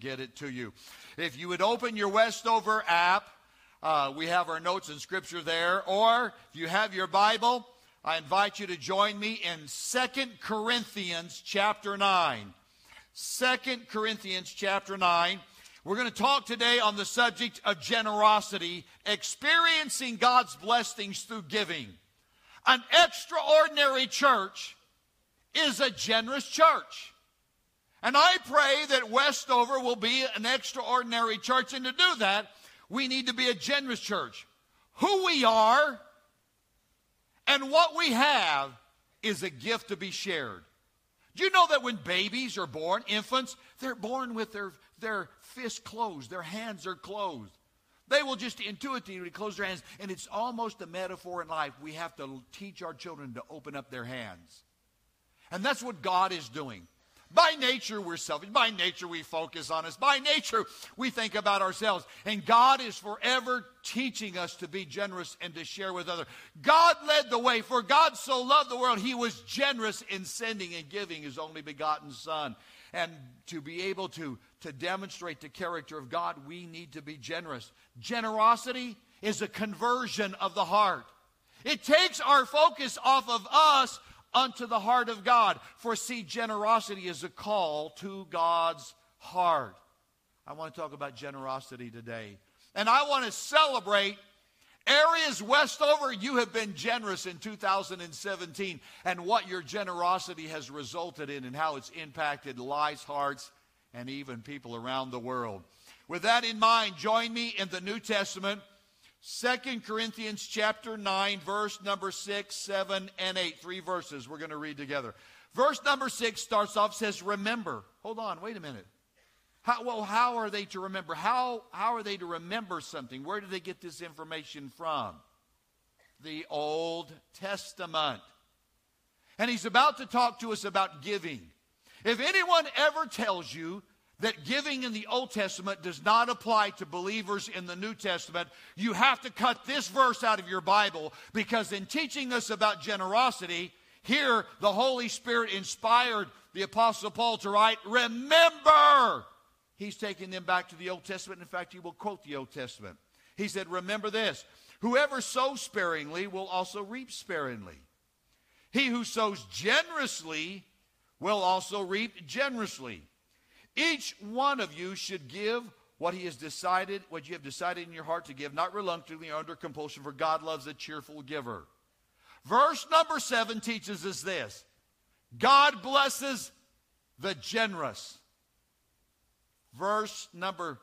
get it to you. If you would open your Westover app, uh, we have our notes and scripture there. Or if you have your Bible, I invite you to join me in Second Corinthians chapter 9. 2 Corinthians chapter 9. We're going to talk today on the subject of generosity, experiencing God's blessings through giving. An extraordinary church is a generous church. And I pray that Westover will be an extraordinary church. And to do that, we need to be a generous church. Who we are and what we have is a gift to be shared. Do you know that when babies are born, infants, they're born with their, their fists closed, their hands are closed. They will just intuitively close their hands, and it's almost a metaphor in life. We have to teach our children to open up their hands. And that's what God is doing. By nature, we're selfish. By nature, we focus on us. By nature, we think about ourselves. And God is forever teaching us to be generous and to share with others. God led the way. For God so loved the world, He was generous in sending and giving His only begotten Son. And to be able to, to demonstrate the character of God, we need to be generous. Generosity is a conversion of the heart. It takes our focus off of us unto the heart of God. For see, generosity is a call to God's heart. I want to talk about generosity today. And I want to celebrate areas Westover you have been generous in 2017 and what your generosity has resulted in and how it's impacted lives, hearts, and even people around the world. With that in mind, join me in the New Testament Second Corinthians chapter 9, verse number 6, 7, and 8. Three verses we're going to read together. Verse number 6 starts off, says, Remember. Hold on, wait a minute. How, well, how are they to remember? How, how are they to remember something? Where do they get this information from? The Old Testament. And he's about to talk to us about giving. If anyone ever tells you that giving in the Old Testament does not apply to believers in the New Testament, you have to cut this verse out of your Bible because in teaching us about generosity, here the Holy Spirit inspired the Apostle Paul to write, Remember! He's taking them back to the Old Testament. In fact, he will quote the Old Testament. He said, Remember this whoever sows sparingly will also reap sparingly. He who sows generously will also reap generously. Each one of you should give what he has decided, what you have decided in your heart to give, not reluctantly or under compulsion, for God loves a cheerful giver. Verse number seven teaches us this God blesses the generous. Verse number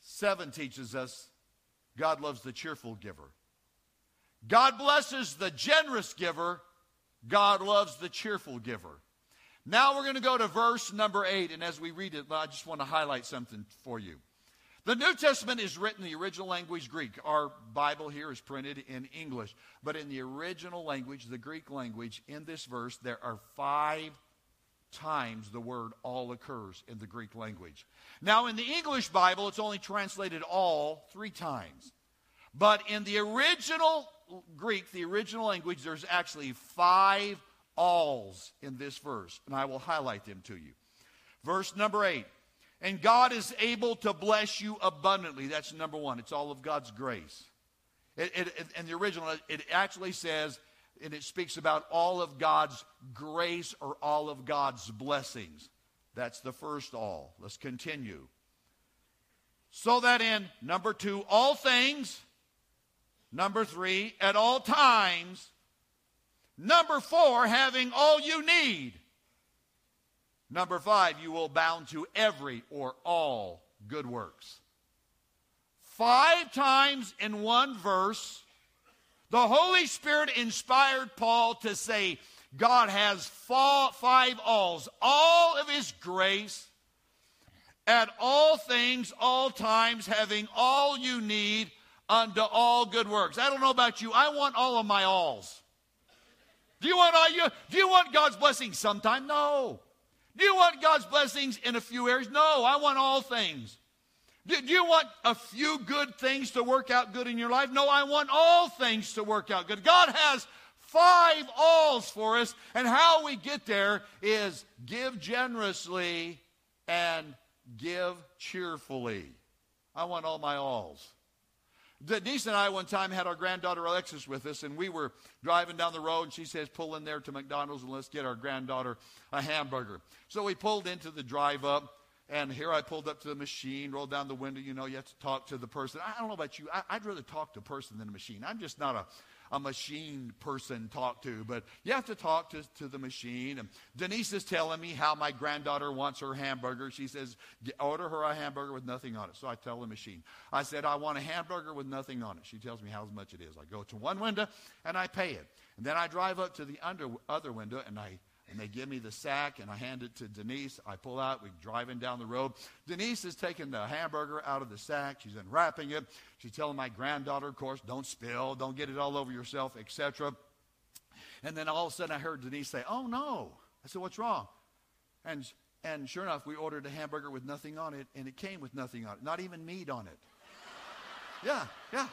seven teaches us God loves the cheerful giver. God blesses the generous giver. God loves the cheerful giver. Now we're going to go to verse number eight, and as we read it, I just want to highlight something for you. The New Testament is written in the original language Greek. Our Bible here is printed in English. But in the original language, the Greek language, in this verse, there are five times the word all occurs in the Greek language. Now, in the English Bible, it's only translated all three times. But in the original Greek, the original language, there's actually five alls in this verse, and I will highlight them to you. Verse number eight. And God is able to bless you abundantly. That's number one. It's all of God's grace. It, it, it, in the original, it actually says, and it speaks about all of God's grace or all of God's blessings. That's the first all. Let's continue. So that in number two, all things. Number three, at all times. Number four, having all you need. Number five, you will bound to every or all good works. Five times in one verse, the Holy Spirit inspired Paul to say, God has five alls, all of his grace, at all things, all times, having all you need unto all good works. I don't know about you, I want all of my alls. Do you want all you do you want God's blessings sometime? No. Do you want God's blessings in a few areas? No, I want all things. Do, do, you want a few good things to work out good in your life? No, I want all things to work out good. God has five alls for us, and how we get there is give generously and give cheerfully. I want all my alls. Denise and I one time had our granddaughter Alexis with us, and we were driving down the road, and she says, pull in there to McDonald's and let's get our granddaughter a hamburger. So we pulled into the drive up, and here I pulled up to the machine, rolled down the window. You know, you have to talk to the person. I don't know about you. I, would rather talk to a person than a machine. I'm just not a, a machine person talk to, but you have to talk to, to the machine. And Denise is telling me how my granddaughter wants her hamburger. She says, order her a hamburger with nothing on it. So I tell the machine, I said, I want a hamburger with nothing on it. She tells me how much it is. I go to one window and I pay it. And then I drive up to the under, other window and I and they give me the sack and I hand it to Denise. I pull out, we're driving down the road. Denise is taking the hamburger out of the sack. She's unwrapping it. She's telling my granddaughter, of course, don't spill, don't get it all over yourself, etc. And then all of a sudden I heard Denise say, Oh no. I said, What's wrong? And and sure enough, we ordered a hamburger with nothing on it, and it came with nothing on it, not even meat on it. Yeah, yeah.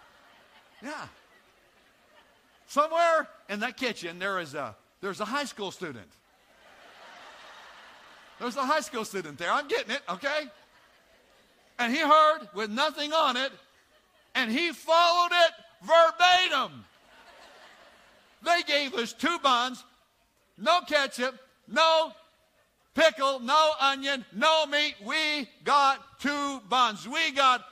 yeah. Somewhere in that kitchen, there is a there's a high school student. There's a high school student there. I'm getting it, okay? And he heard with nothing on it, and he followed it verbatim. They gave us two buns, no ketchup, no pickle, no onion, no meat. We got two buns. We got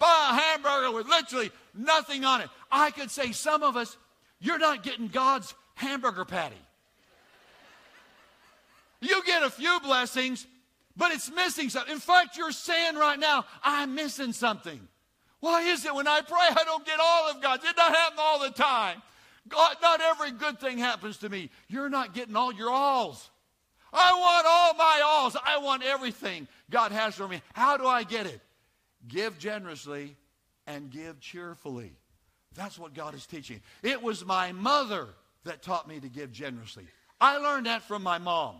a hamburger with literally nothing on it. I could say some of us, you're not getting God's hamburger patty. You get a few blessings, but it's missing something. In fact, you're saying right now, I'm missing something. Why is it when I pray, I don't get all of God's? It doesn't happen all the time. God, not every good thing happens to me. You're not getting all your alls. I want all my alls. I want everything God has for me. How do I get it? Give generously and give cheerfully. That's what God is teaching. It was my mother that taught me to give generously. I learned that from my mom.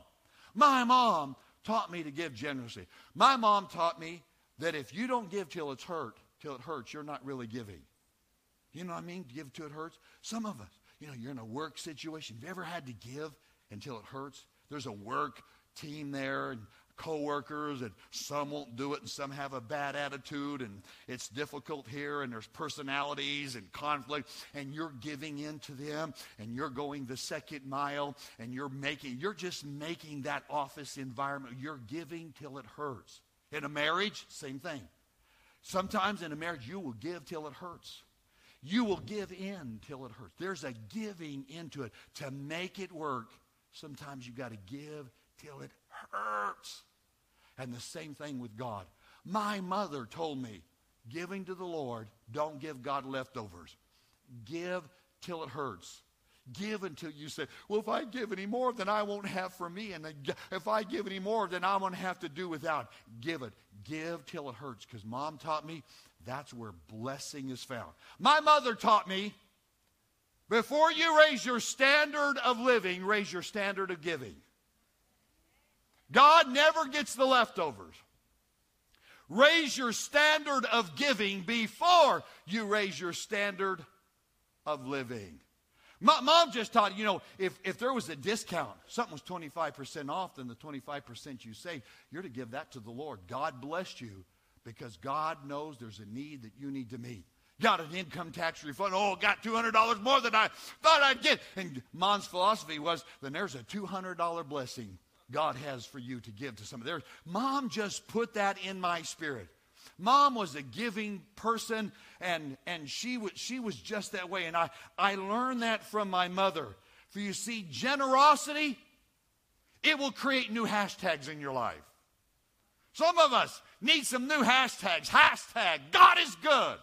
My mom taught me to give generously. My mom taught me that if you don't give till it's hurt, till it hurts, you're not really giving. You know what I mean? Give till it hurts. Some of us, you know, you're in a work situation. Have you ever had to give until it hurts? There's a work team there, and coworkers and some won't do it and some have a bad attitude and it's difficult here and there's personalities and conflict and you're giving in to them and you're going the second mile and you're making you're just making that office environment you're giving till it hurts. In a marriage same thing. Sometimes in a marriage you will give till it hurts. You will give in till it hurts. There's a giving into it. To make it work sometimes you've got to give till it hurts. And the same thing with God. My mother told me, giving to the Lord, don't give God leftovers. Give till it hurts. Give until you say, well, if I give any more, then I won't have for me. And if I give any more, then I'm going to have to do without. Give it. Give till it hurts. Because mom taught me that's where blessing is found. My mother taught me before you raise your standard of living, raise your standard of giving. God never gets the leftovers. Raise your standard of giving before you raise your standard of living. My Mom just taught, you know, if, if there was a discount, something was 25% off, then the 25% you save, you're to give that to the Lord. God bless you because God knows there's a need that you need to meet. Got an income tax refund. Oh, got $200 more than I thought I'd get. And mom's philosophy was then there's a $200 blessing God has for you to give to some of There, Mom just put that in my spirit. Mom was a giving person, and, and she, was, she was just that way. And I, I learned that from my mother. For you see, generosity, it will create new hashtags in your life. Some of us need some new hashtags. Hashtag, God is good.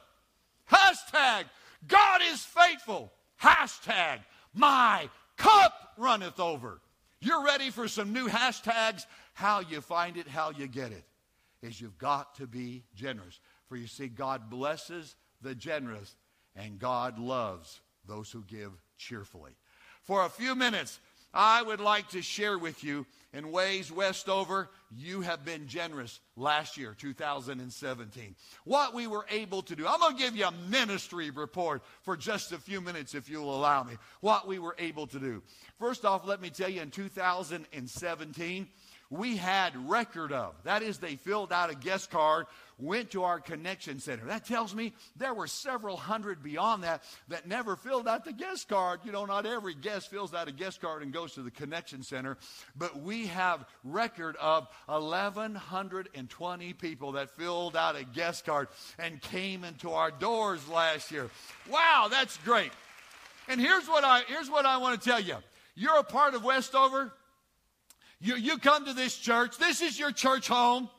Hashtag, God is faithful. Hashtag, my cup runneth over. You're ready for some new hashtags. How you find it, how you get it, is you've got to be generous. For you see, God blesses the generous, and God loves those who give cheerfully. For a few minutes, I would like to share with you in ways, Westover, you have been generous last year, 2017. What we were able to do. I'm going to give you a ministry report for just a few minutes, if you'll allow me. What we were able to do. First off, let me tell you, in 2017, we had record of. That is, they filled out a guest card, went to our connection center. That tells me there were several hundred beyond that that never filled out the guest card. You know, not every guest fills out a guest card and goes to the connection center, but we have record of 1,120 people that filled out a guest card and came into our doors last year. Wow, that's great. And here's what I, here's what I want to tell you. You're a part of Westover. You, you come to this church. This is your church home.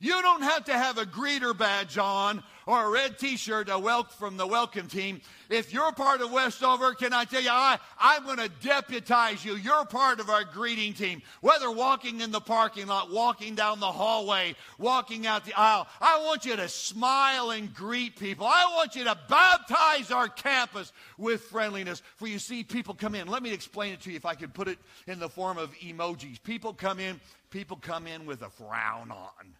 You don't have to have a greeter badge on or a red t-shirt a wel- from the welcome team. If you're part of Westover, can I tell you, I, I'm going to deputize you. You're part of our greeting team. Whether walking in the parking lot, walking down the hallway, walking out the aisle, I want you to smile and greet people. I want you to baptize our campus with friendliness. For you see people come in. Let me explain it to you if I could put it in the form of emojis. People come in, people come in with a frown on.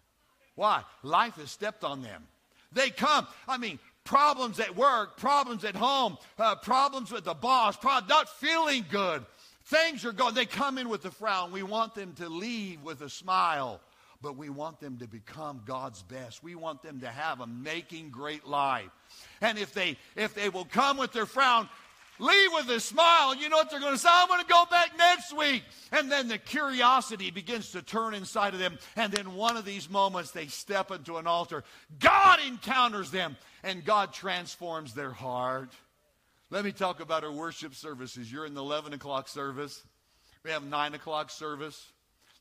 Why? Life has stepped on them. They come, I mean, problems at work, problems at home, uh, problems with the boss, not feeling good. Things are going, they come in with a frown. We want them to leave with a smile, but we want them to become God's best. We want them to have a making great life. And if they if they will come with their frown, leave with a smile. You know what they're going to say? I'm going to go back next week. And then the curiosity begins to turn inside of them. And then one of these moments, they step into an altar. God encounters them, and God transforms their heart. Let me talk about our worship services. You're in the 11 o'clock service, we have 9 o'clock service.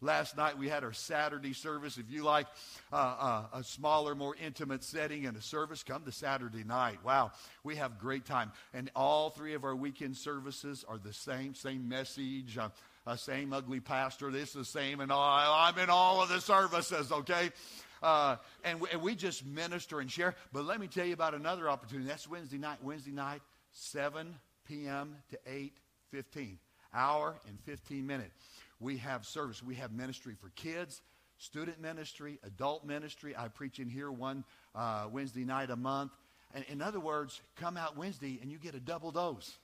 Last night we had our Saturday service. If you like uh, uh, a smaller, more intimate setting and a service, come to Saturday night. Wow, we have great time. And all three of our weekend services are the same, same message, uh, same ugly pastor. This is the same, and I'm in all of the services. Okay. Uh, and, we, and we just minister and share. But let me tell you about another opportunity. That's Wednesday night. Wednesday night, 7 p.m. to 8:15, hour and 15 minutes we have service. We have ministry for kids, student ministry, adult ministry. I preach in here one uh, Wednesday night a month. And in other words, come out Wednesday and you get a double dose.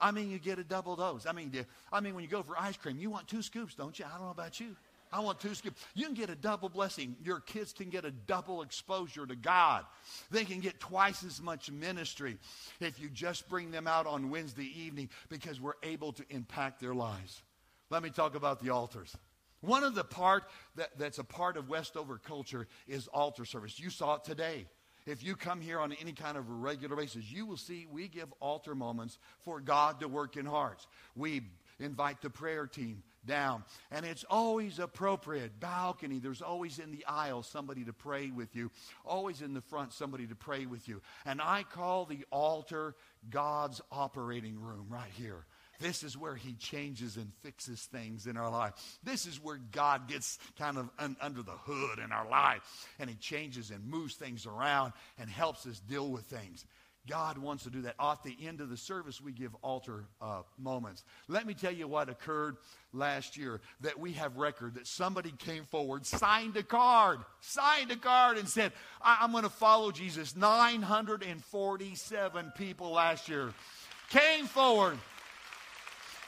I mean, you get a double dose. I mean, I mean, when you go for ice cream, you want two scoops, don't you? I don't know about you. I want two scoops. You can get a double blessing. Your kids can get a double exposure to God. They can get twice as much ministry if you just bring them out on Wednesday evening because we're able to impact their lives. Let me talk about the altars. One of the part that, that's a part of Westover culture is altar service. You saw it today. If you come here on any kind of regular basis, you will see we give altar moments for God to work in hearts. We invite the prayer team down. And it's always appropriate. Balcony, there's always in the aisle somebody to pray with you, always in the front somebody to pray with you. And I call the altar God's operating room right here. This is where He changes and fixes things in our life. This is where God gets kind of un- under the hood in our life and He changes and moves things around and helps us deal with things. God wants to do that. At the end of the service, we give altar uh, moments. Let me tell you what occurred last year that we have record that somebody came forward, signed a card, signed a card, and said, I- I'm going to follow Jesus. 947 people last year came forward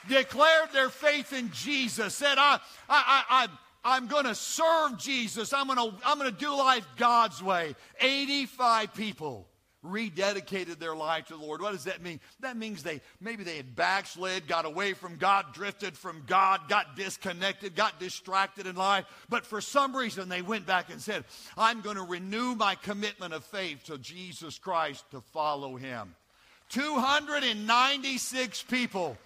declared their faith in Jesus, said, I, I, I, I I'm going to serve Jesus. I'm going to I'm going to do life God's way. 85 people rededicated their life to the Lord. What does that mean? That means they maybe they had backslid, got away from God, drifted from God, got disconnected, got distracted in life, but for some reason they went back and said, "I'm going to renew my commitment of faith to Jesus Christ to follow him." 296 people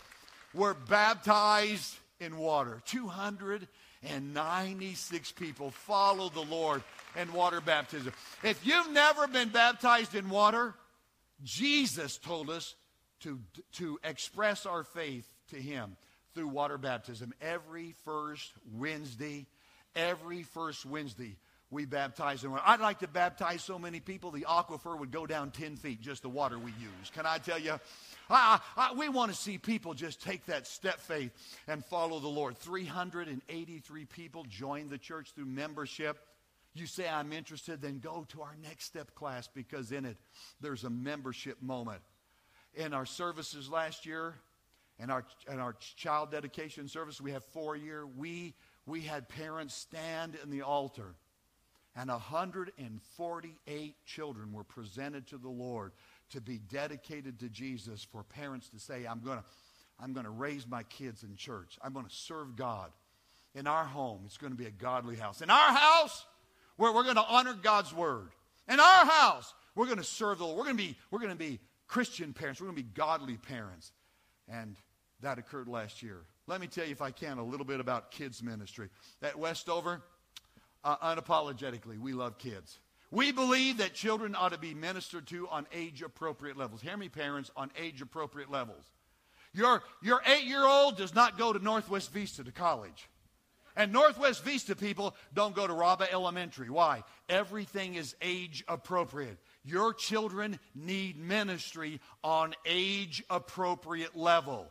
were baptized in water. 296 people followed the Lord in water baptism. If you've never been baptized in water, Jesus told us to, to express our faith to Him through water baptism every first Wednesday. Every first Wednesday, we baptize in water. I'd like to baptize so many people, the aquifer would go down 10 feet, just the water we use. Can I tell you? I, I, we want to see people just take that step faith and follow the Lord. 383 people joined the church through membership. You say, I'm interested, then go to our next step class because in it, there's a membership moment. In our services last year, and our, and our child dedication service, we have four year, we we had parents stand in the altar, and 148 children were presented to the Lord to be dedicated to Jesus for parents to say, I'm going to I'm going to raise my kids in church. I'm going to serve God. In our home, it's going to be a godly house. In our house, where we're going to honor God's word. In our house, we're going to serve the Lord. We're going to be, we're going to be Christian parents. We're going to be godly parents. And that occurred last year. Let me tell you, if I can, a little bit about kids' ministry. At Westover, uh, unapologetically, we love kids. We believe that children ought to be ministered to on age appropriate levels. Hear me, parents, on age appropriate levels. Your, your eight year old does not go to Northwest Vista to college. And Northwest Vista people don't go to Raba Elementary. Why? Everything is age appropriate. Your children need ministry on age appropriate level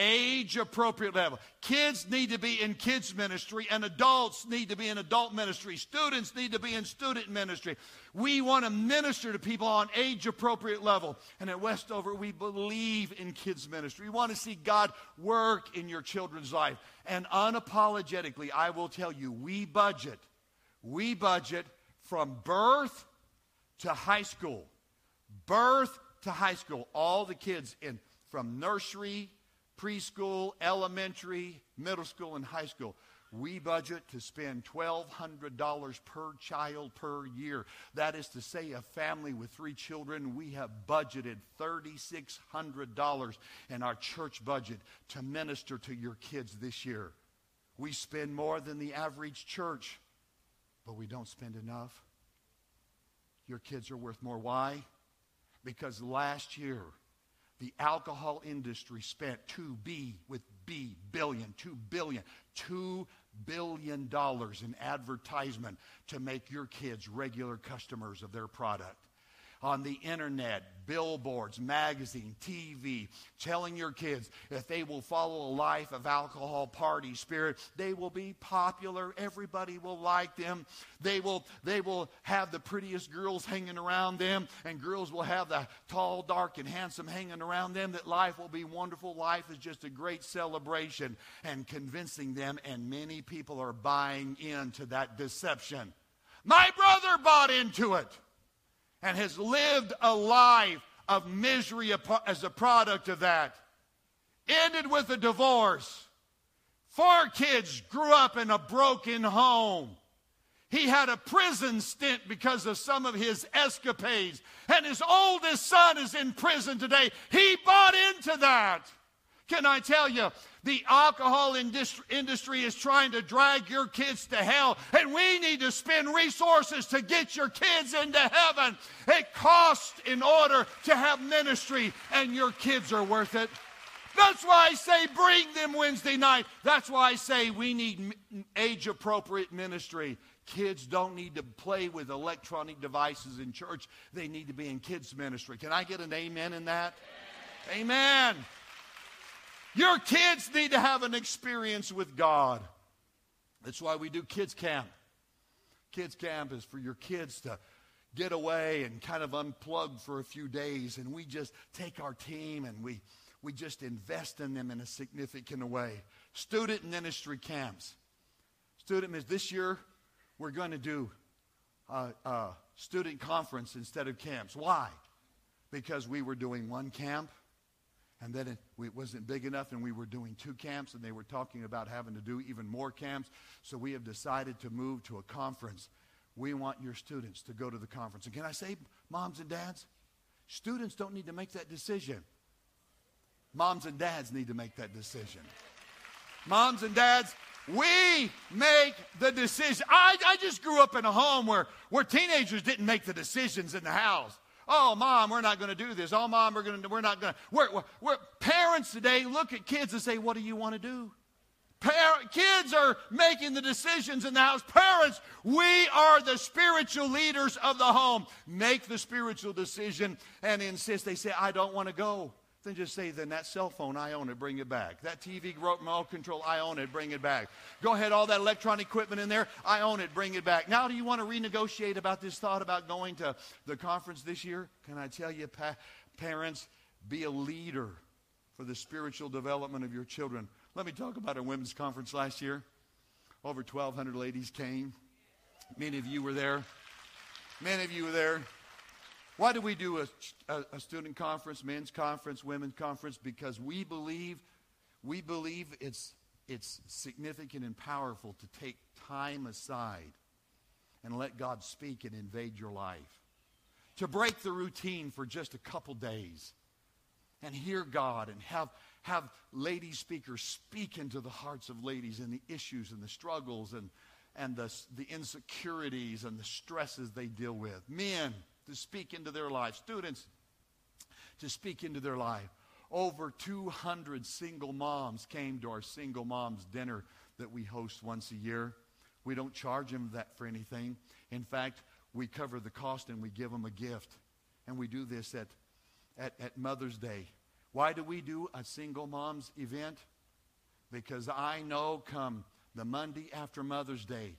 age appropriate level. Kids need to be in kids ministry and adults need to be in adult ministry. Students need to be in student ministry. We want to minister to people on age appropriate level. And at Westover, we believe in kids ministry. We want to see God work in your children's life. And unapologetically, I will tell you, we budget. We budget from birth to high school. Birth to high school. All the kids in from nursery preschool, elementary, middle school, and high school. We budget to spend $1,200 per child per year. That is to say, a family with three children, we have budgeted $3,600 in our church budget to minister to your kids this year. We spend more than the average church, but we don't spend enough. Your kids are worth more. Why? Because last year, the alcohol industry spent 2B with B billion, 2 billion, 2 billion dollars in advertisement to make your kids regular customers of their product on the internet, billboards, magazine, TV, telling your kids if they will follow a life of alcohol, party, spirit, they will be popular. Everybody will like them. They will, they will have the prettiest girls hanging around them, and girls will have the tall, dark, and handsome hanging around them. That life will be wonderful. Life is just a great celebration and convincing them, and many people are buying into that deception. My brother bought into it and has lived a life of misery as a product of that. Ended with a divorce. Four kids grew up in a broken home. He had a prison stint because of some of his escapades. And his oldest son is in prison today. He bought into that. Can I tell you, the alcohol industry is trying to drag your kids to hell, and we need to spend resources to get your kids into heaven. It costs in order to have ministry, and your kids are worth it. That's why I say bring them Wednesday night. That's why I say we need age appropriate ministry. Kids don't need to play with electronic devices in church, they need to be in kids' ministry. Can I get an amen in that? Amen. Your kids need to have an experience with God. That's why we do kids camp. Kids camp is for your kids to get away and kind of unplug for a few days and we just take our team and we we just invest in them in a significant way. Student ministry camps. Student is this year we're going to do a, a student conference instead of camps. Why? Because we were doing one camp and then it, it, wasn't big enough, and we were doing two camps, and they were talking about having to do even more camps. So we have decided to move to a conference. We want your students to go to the conference. And can I say, moms and dads, students don't need to make that decision. Moms and dads need to make that decision. Moms and dads, we make the decision. I, I just grew up in a home where, where teenagers didn't make the decisions in the house. Oh, mom, we're not going to do this. Oh, mom, we're to, we're not going to. We're, we're, we're, parents today look at kids and say, what do you want to do? Parent, kids are making the decisions in the house. Parents, we are the spiritual leaders of the home. Make the spiritual decision and insist. They say, I don't want to go. Then just say, then that cell phone, I own it, bring it back. That TV remote control, I own it, bring it back. Go ahead, all that electronic equipment in there, I own it, bring it back. Now, do you want to renegotiate about this thought about going to the conference this year? Can I tell you, pa- parents, be a leader for the spiritual development of your children. Let me talk about a women's conference last year. Over 1,200 ladies came. Many of you were there. Many of you were there. Why do we do a, a, a, student conference, men's conference, women's conference? Because we believe, we believe it's, it's significant and powerful to take time aside and let God speak and invade your life. To break the routine for just a couple days and hear God and have, have lady speakers speak into the hearts of ladies and the issues and the struggles and, and the, the insecurities and the stresses they deal with. Men to speak into their life, students to speak into their life. Over 200 single moms came to our single moms dinner that we host once a year. We don't charge them that for anything. In fact, we cover the cost and we give them a gift. And we do this at, at, at Mother's Day. Why do we do a single moms event? Because I know come the Monday after Mother's Day,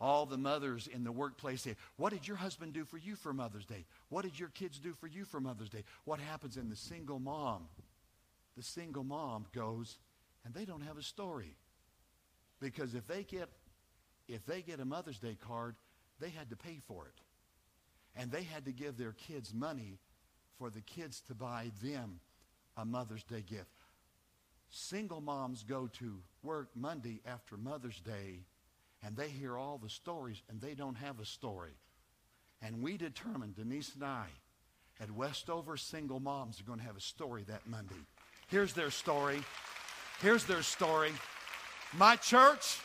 all the mothers in the workplace say, What did your husband do for you for Mother's Day? What did your kids do for you for Mother's Day? What happens in the single mom? The single mom goes, and they don't have a story. Because if they get if they get a Mother's Day card, they had to pay for it. And they had to give their kids money for the kids to buy them a Mother's Day gift. Single moms go to work Monday after Mother's Day and they hear all the stories and they don't have a story. And we determined, Denise and I, at Westover Single Moms are going to have a story that Monday. Here's their story. Here's their story. My church,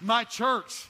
my church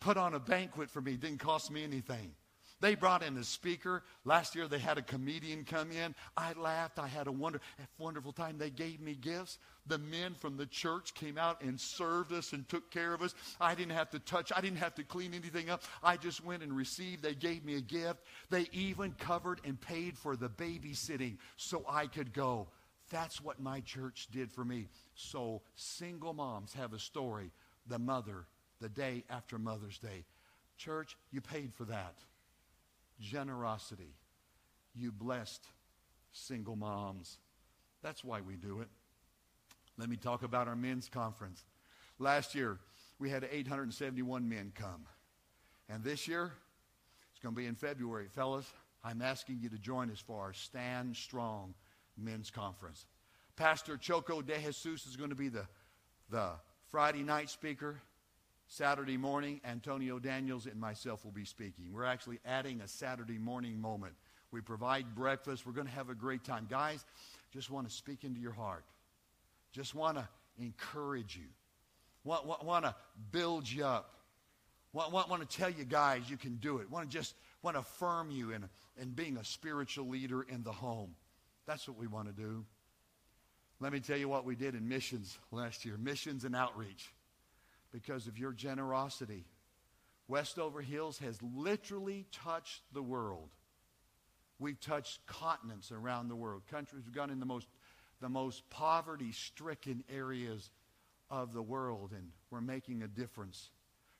put on a banquet for me. Didn't cost me anything. They brought in a speaker. Last year they had a comedian come in. I laughed. I had a, wonder, wonderful time. They gave me gifts. The men from the church came out and served us and took care of us. I didn't have to touch. I didn't have to clean anything up. I just went and received. They gave me a gift. They even covered and paid for the babysitting so I could go. That's what my church did for me. So single moms have a story. The mother, the day after Mother's Day. Church, you paid for that generosity. You blessed single moms. That's why we do it. Let me talk about our men's conference. Last year, we had 871 men come. And this year, it's going to be in February. Fellas, I'm asking you to join us for our Stand Strong men's conference. Pastor Choco De Jesus is going to be the, the Friday night speaker. Saturday morning, Antonio Daniels and myself will be speaking. We're actually adding a Saturday morning moment. We provide breakfast. We're going to have a great time. Guys, just want to speak into your heart. Just want to encourage you. Want, want, want to build you up. Want, want, want to tell you guys you can do it. Want to just want to affirm you in, in being a spiritual leader in the home. That's what we want to do. Let me tell you what we did in missions last year missions and outreach because of your generosity. Westover Hills has literally touched the world. We've touched continents around the world. Countries have gone in the most, the most poverty stricken areas of the world, and we're making a difference.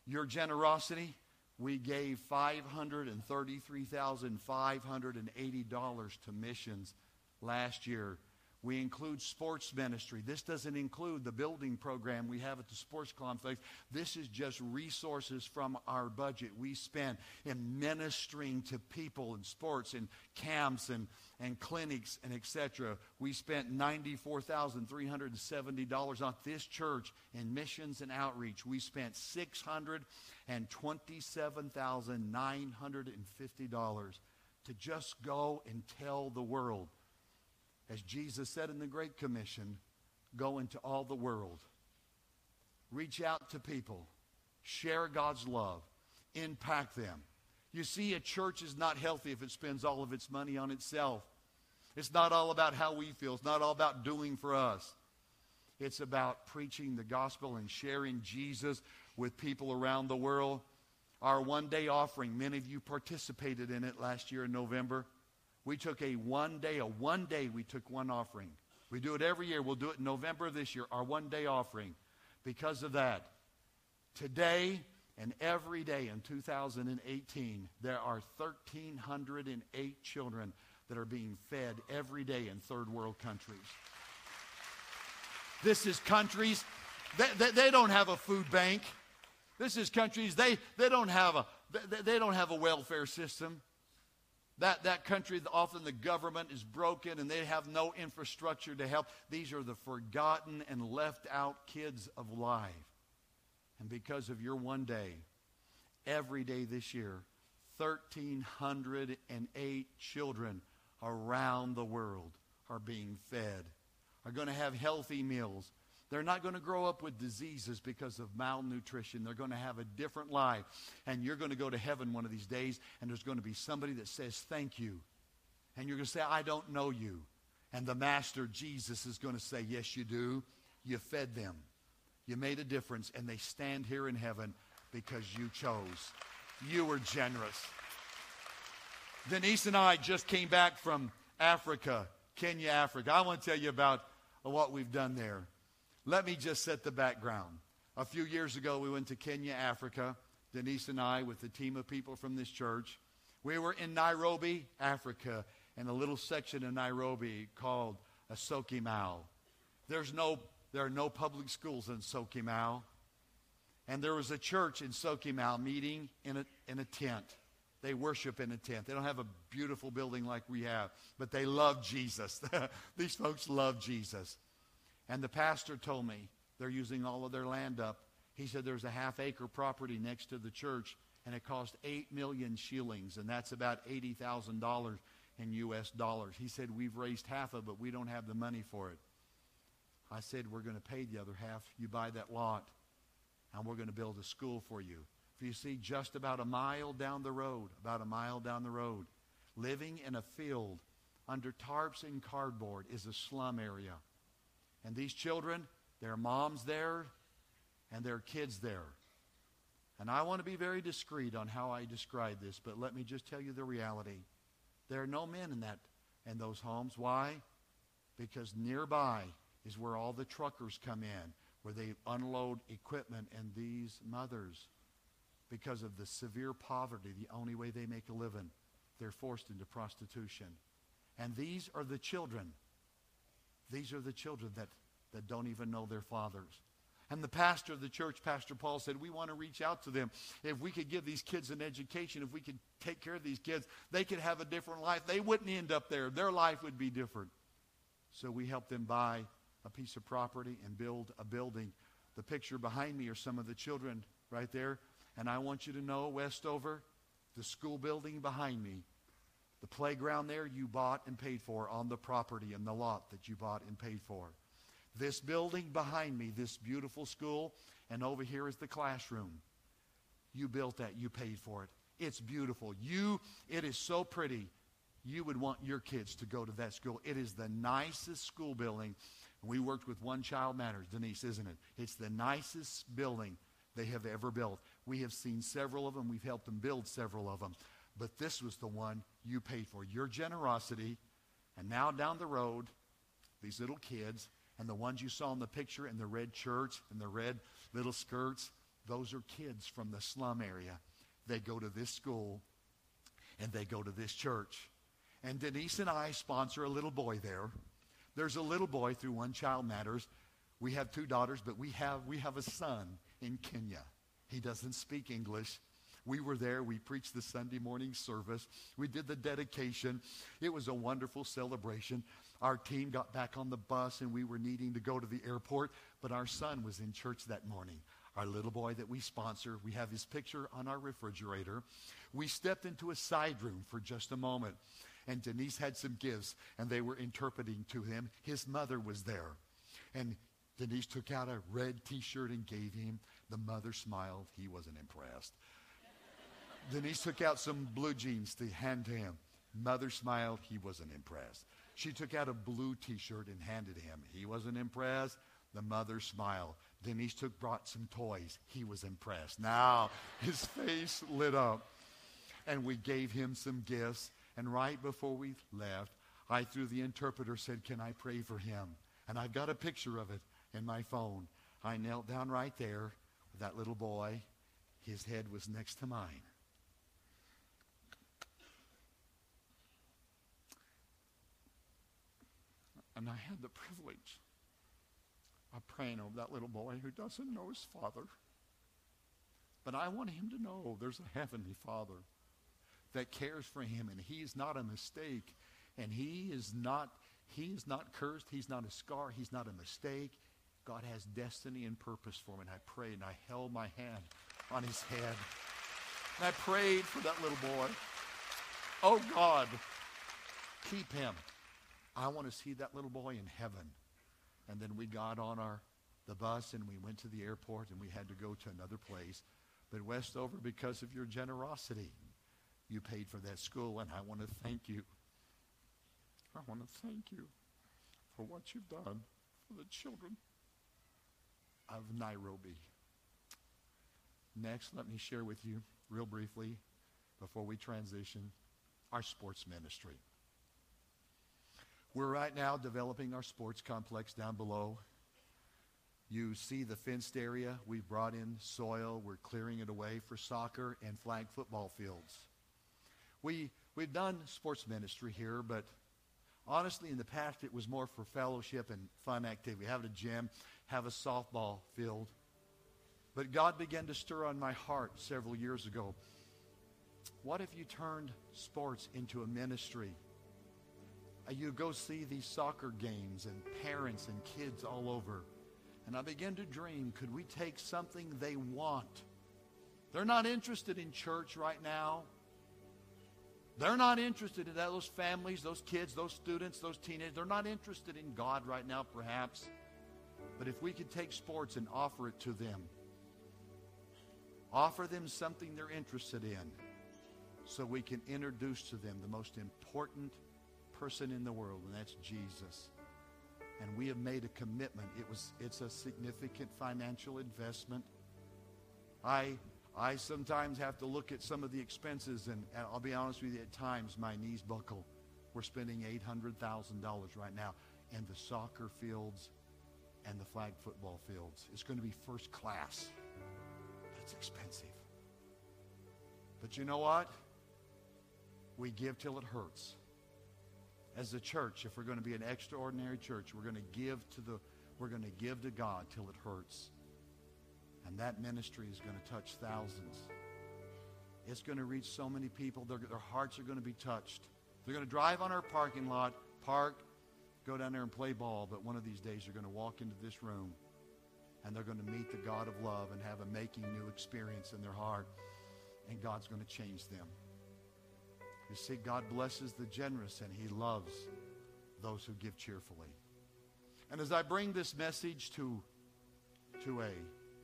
Your generosity, we gave $533,580 to missions last year we include sports ministry. This doesn't include the building program we have at the sports complex. This is just resources from our budget we spend in ministering to people in sports and camps and, and clinics and etc. We spent $94,370 on this church in missions and outreach. We spent $627,950 to just go and tell the world as Jesus said in the Great Commission, go into all the world. Reach out to people. Share God's love. Impact them. You see, a church is not healthy if it spends all of its money on itself. It's not all about how we feel. It's not all about doing for us. It's about preaching the gospel and sharing Jesus with people around the world. Our one day offering, many of you participated in it last year in November. We took a one day, a one day, we took one offering. We do it every year. We'll do it in November of this year, our one day offering. Because of that, today and every day in 2018, there are 1,308 children that are being fed every day in third world countries. This is countries, they, they, they don't have a food bank. This is countries, they, they, don't have a, they, they don't have a welfare system. That, that country, often the government is broken and they have no infrastructure to help. These are the forgotten and left out kids of life. And because of your one day, every day this year, 1,308 children around the world are being fed, are going to have healthy meals. They're not going to grow up with diseases because of malnutrition. They're going to have a different life. And you're going to go to heaven one of these days, and there's going to be somebody that says, Thank you. And you're going to say, I don't know you. And the Master, Jesus, is going to say, Yes, you do. You fed them. You made a difference, and they stand here in heaven because you chose. You were generous. Denise and I just came back from Africa, Kenya, Africa. I want to tell you about what we've done there. Let me just set the background. A few years ago, we went to Kenya, Africa, Denise and I, with a team of people from this church. We were in Nairobi, Africa, in a little section of Nairobi called Syokimau. There's no, there are no public schools in Syokimau. And there was a church in Syokimau meeting in a, in a tent. They worship in a tent. They don't have a beautiful building like we have, but they love Jesus. These folks love Jesus. And the pastor told me they're using all of their land up. He said there's a half acre property next to the church, and it cost 8 million shillings, and that's about $80,000 in U.S. dollars. He said, We've raised half of it, but we don't have the money for it. I said, We're going to pay the other half. You buy that lot, and we're going to build a school for you. If you see, just about a mile down the road, about a mile down the road, living in a field under tarps and cardboard is a slum area. And these children, their moms there and their kids there. And I want to be very discreet on how I describe this, but let me just tell you the reality. There are no men in that in those homes. Why? Because nearby is where all the truckers come in, where they unload equipment, and these mothers, because of the severe poverty, the only way they make a living, they're forced into prostitution. And these are the children these are the children that, that don't even know their fathers. And the pastor of the church, Pastor Paul, said, We want to reach out to them. If we could give these kids an education, if we could take care of these kids, they could have a different life. They wouldn't end up there. Their life would be different. So we helped them buy a piece of property and build a building. The picture behind me are some of the children right there. And I want you to know, Westover, the school building behind me the playground there you bought and paid for on the property and the lot that you bought and paid for. This building behind me, this beautiful school, and over here is the classroom. You built that, you paid for it. It's beautiful. You, it is so pretty. You would want your kids to go to that school. It is the nicest school building. We worked with One Child Matters, Denise, isn't it? It's the nicest building they have ever built. We have seen several of them. We've helped them build several of them. But this was the one you paid for. Your generosity. And now down the road, these little kids, and the ones you saw in the picture in the red shirts and the red little skirts, those are kids from the slum area. They go to this school and they go to this church. And Denise and I sponsor a little boy there. There's a little boy through One Child Matters. We have two daughters, but we have, we have a son in Kenya. He doesn't speak English. We were there. We preached the Sunday morning service. We did the dedication. It was a wonderful celebration. Our team got back on the bus and we were needing to go to the airport, but our son was in church that morning. Our little boy that we sponsor, we have his picture on our refrigerator. We stepped into a side room for just a moment, and Denise had some gifts, and they were interpreting to him. His mother was there. And Denise took out a red t shirt and gave him. The mother smiled. He wasn't impressed. Denise took out some blue jeans to hand to him. Mother smiled. He wasn't impressed. She took out a blue t-shirt and handed him. He wasn't impressed. The mother smiled. Denise took brought some toys. He was impressed. Now his face lit up. And we gave him some gifts. And right before we left, I, through the interpreter, said, Can I pray for him? And I've got a picture of it in my phone. I knelt down right there with that little boy. His head was next to mine. And I had the privilege of praying over that little boy who doesn't know his father. But I want him to know there's a heavenly Father that cares for him, and he's not a mistake, and he is not he is not cursed. He's not a scar. He's not a mistake. God has destiny and purpose for him. And I prayed and I held my hand on his head. And I prayed for that little boy. Oh God, keep him. I want to see that little boy in heaven. And then we got on our the bus and we went to the airport and we had to go to another place. But Westover, because of your generosity, you paid for that school, and I want to thank you. I want to thank you for what you've done for the children of Nairobi. Next, let me share with you, real briefly, before we transition, our sports ministry. We're right now developing our sports complex down below. You see the fenced area. We've brought in soil. We're clearing it away for soccer and flag football fields. We, we've done sports ministry here, but honestly, in the past, it was more for fellowship and fun activity. Have a gym, have a softball field. But God began to stir on my heart several years ago. What if you turned sports into a ministry? Uh, you go see these soccer games and parents and kids all over. And I began to dream could we take something they want? They're not interested in church right now. They're not interested in that. Those families, those kids, those students, those teenagers, they're not interested in God right now, perhaps. But if we could take sports and offer it to them, offer them something they're interested in, so we can introduce to them the most important person in the world, and that's Jesus. And we have made a commitment. It was it's a significant financial investment. I I sometimes have to look at some of the expenses, and, and I'll be honest with you, at times my knees buckle. We're spending $800,000 right now in the soccer fields and the flag football fields. It's going to be first class. That's expensive. But you know what? We give till it hurts. As a church, if we're going to be an extraordinary church, we're going to give to the we're going to give to God till it hurts. And that ministry is going to touch thousands. It's going to reach so many people. Their, their hearts are going to be touched. They're going to drive on our parking lot, park, go down there and play ball. But one of these days, they're going to walk into this room and they're going to meet the God of love and have a making new experience in their heart. And God's going to change them. You see, God blesses the generous and he loves those who give cheerfully. And as I bring this message to, to a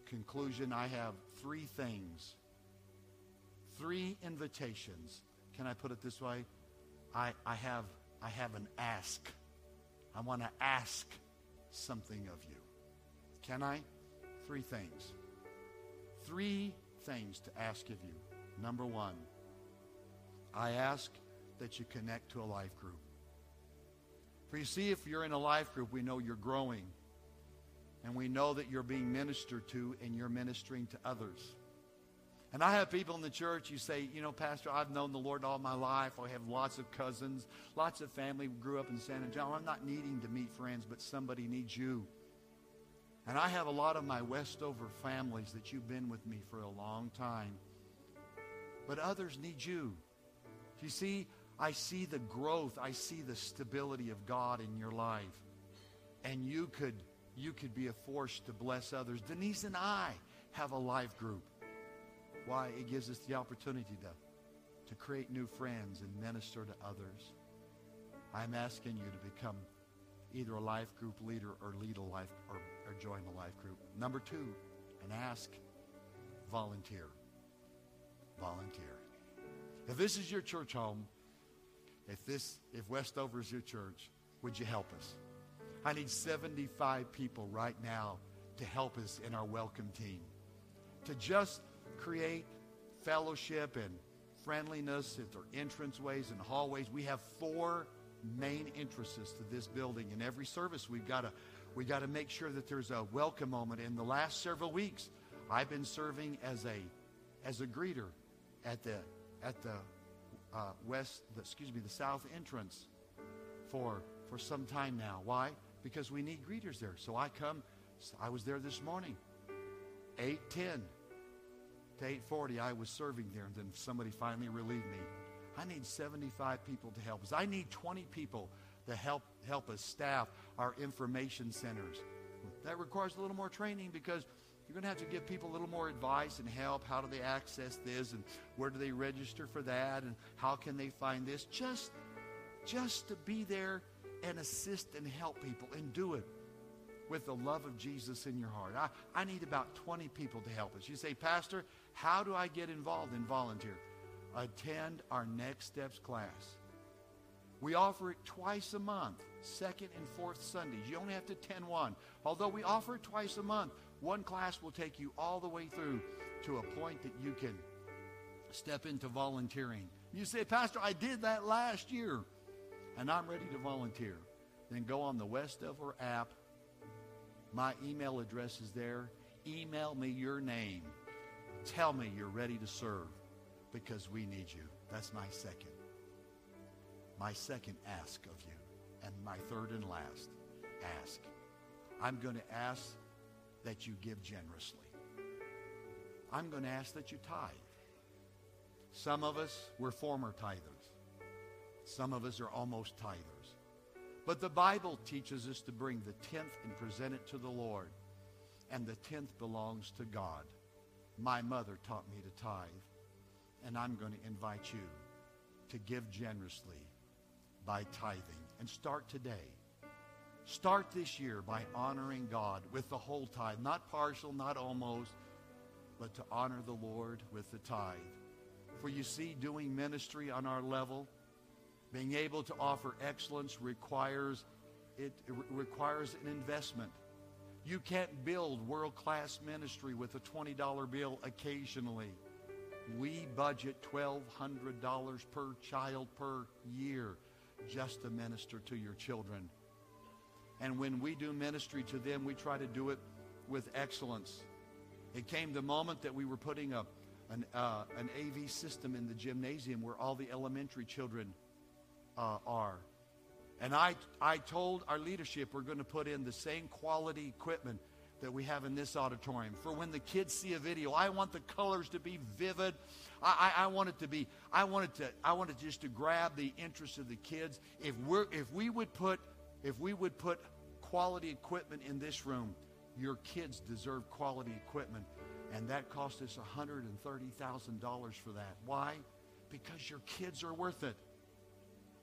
conclusion, I have three things, three invitations. Can I put it this way? I, I, have, I have an ask. I want to ask something of you. Can I? Three things. Three things to ask of you. Number one, I ask that you connect to a life group. For you see, if you're in a life group, we know you're growing. And we know that you're being ministered to and you're ministering to others. And I have people in the church who say, you know, Pastor, I've known the Lord all my life. I have lots of cousins, lots of family grew up in San Antonio. I'm not needing to meet friends, but somebody needs you. And I have a lot of my Westover families that you've been with me for a long time. But others need you. You see, I see the growth. I see the stability of God in your life. And you could you could be a force to bless others. Denise and I have a life group. Why? It gives us the opportunity to, to create new friends and minister to others. I'm asking you to become either a life group leader or lead a life or, or join a life group. Number two, and ask, volunteer. Volunteer. If this is your church home, if this if Westover is your church, would you help us? I need 75 people right now to help us in our welcome team. To just create fellowship and friendliness at their entranceways and hallways. We have four main entrances to this building. In every service, we've got to we got to make sure that there's a welcome moment. In the last several weeks, I've been serving as a as a greeter at the at the uh, west, the, excuse me, the south entrance for for some time now. Why? because we need greeters there. So I come, I was there this morning, 8, 10. to 840, I was serving there, and then somebody finally relieved me. I need 75 people to help us. I need 20 people to help, help us staff our information centers. That requires a little more training because you're going to have to give people a little more advice and help. How do they access this and where do they register for that and how can they find this? Just, just to be there and assist and help people and do it with the love of Jesus in your heart. I, I need about 20 people to help us. You say, Pastor, how do I get involved and volunteer? Attend our Next Steps class. We offer it twice a month, second and fourth Sundays. You only have to attend one. Although we offer it twice a month, one class will take you all the way through to a point that you can step into volunteering. You say, Pastor, I did that last year and I'm ready to volunteer. Then go on the West Westover app. My email address is there. Email me your name. Tell me you're ready to serve because we need you. That's my second. My second ask of you. And my third and last ask. I'm going to ask that you give generously. I'm going to ask that you tithe. Some of us, we're former tithers. Some of us are almost tithers. But the Bible teaches us to bring the tenth and present it to the Lord. And the tenth belongs to God. My mother taught me to tithe. And I'm going to invite you to give generously by tithing. And start today. Start this year by honoring God with the whole tithe. Not partial, not almost, but to honor the Lord with the tithe. For you see, doing ministry on our level, being able to offer excellence requires it, it requires an investment. You can't build world-class ministry with a $20 bill occasionally. We budget $1,200 per child per year just to minister to your children. And when we do ministry to them, we try to do it with excellence. It came the moment that we were putting a, an, uh, an AV system in the gymnasium where all the elementary children uh, are. And I, I told our leadership we're going to put in the same quality equipment that we have in this auditorium. For when the kids see a video, I want the colors to be vivid. I, I, I want it to be, I want it to, I want it just to grab the interest of the kids. If we're, if we would put, if we would put quality equipment in this room, your kids deserve quality equipment. And that cost us $130,000 for that. Why? Because your kids are worth it.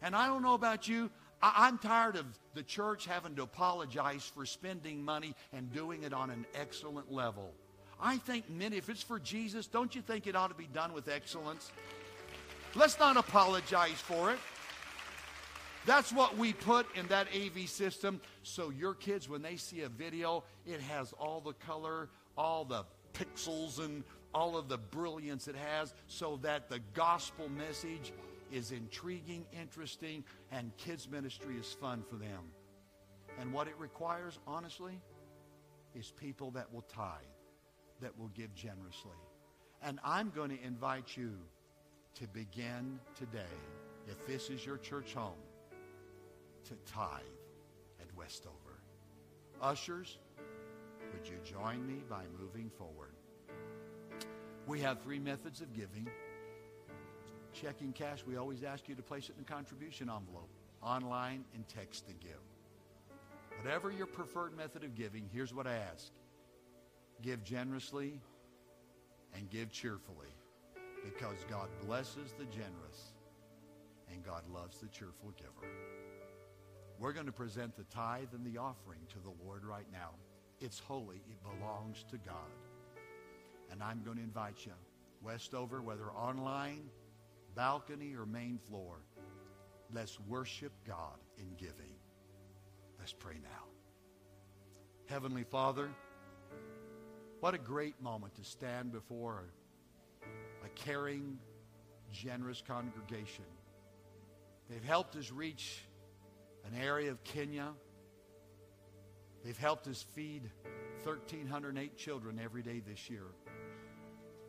And I don't know about you, I, am tired of the church having to apologize for spending money and doing it on an excellent level. I think many, if it's for Jesus, don't you think it ought to be done with excellence? Let's not apologize for it. That's what we put in that AV system so your kids, when they see a video, it has all the color, all the pixels, and all of the brilliance it has so that the gospel message is intriguing, interesting, and kids' ministry is fun for them. And what it requires, honestly, is people that will tithe, that will give generously. And I'm going to invite you to begin today, if this is your church home, to tithe at Westover. Ushers, would you join me by moving forward? We have three methods of giving checking cash, we always ask you to place it in a contribution envelope, online and text to give. Whatever your preferred method of giving, here's what I ask. Give generously and give cheerfully because God blesses the generous and God loves the cheerful giver. We're going to present the tithe and the offering to the Lord right now. It's holy. It belongs to God. And I'm going to invite you, Westover, whether online balcony or main floor. Let's worship God in giving. Let's pray now. Heavenly Father, what a great moment to stand before a, caring, generous congregation. They've helped us reach an area of Kenya. They've helped us feed 1,308 children every day this year.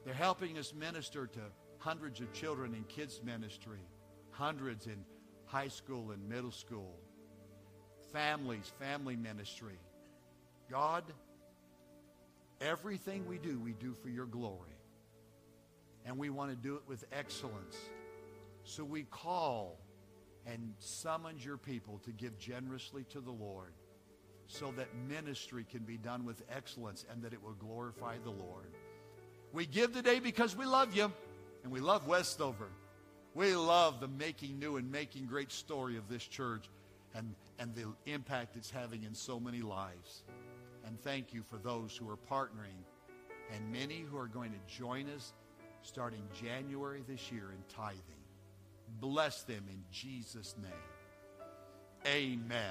They're helping us minister to hundreds of children in kids ministry, hundreds in high school and middle school, families, family ministry. God, everything we do, we do for your glory. and we want to do it with excellence. So we call and summons your people to give generously to the Lord so that ministry can be done with excellence and that it will glorify the Lord. We give today because we love you and we love Westover. We love the making new and making great story of this church and, and the impact it's having in so many lives. And thank you for those who are partnering and many who are going to join us starting January this year in tithing. Bless them in Jesus' name. Amen.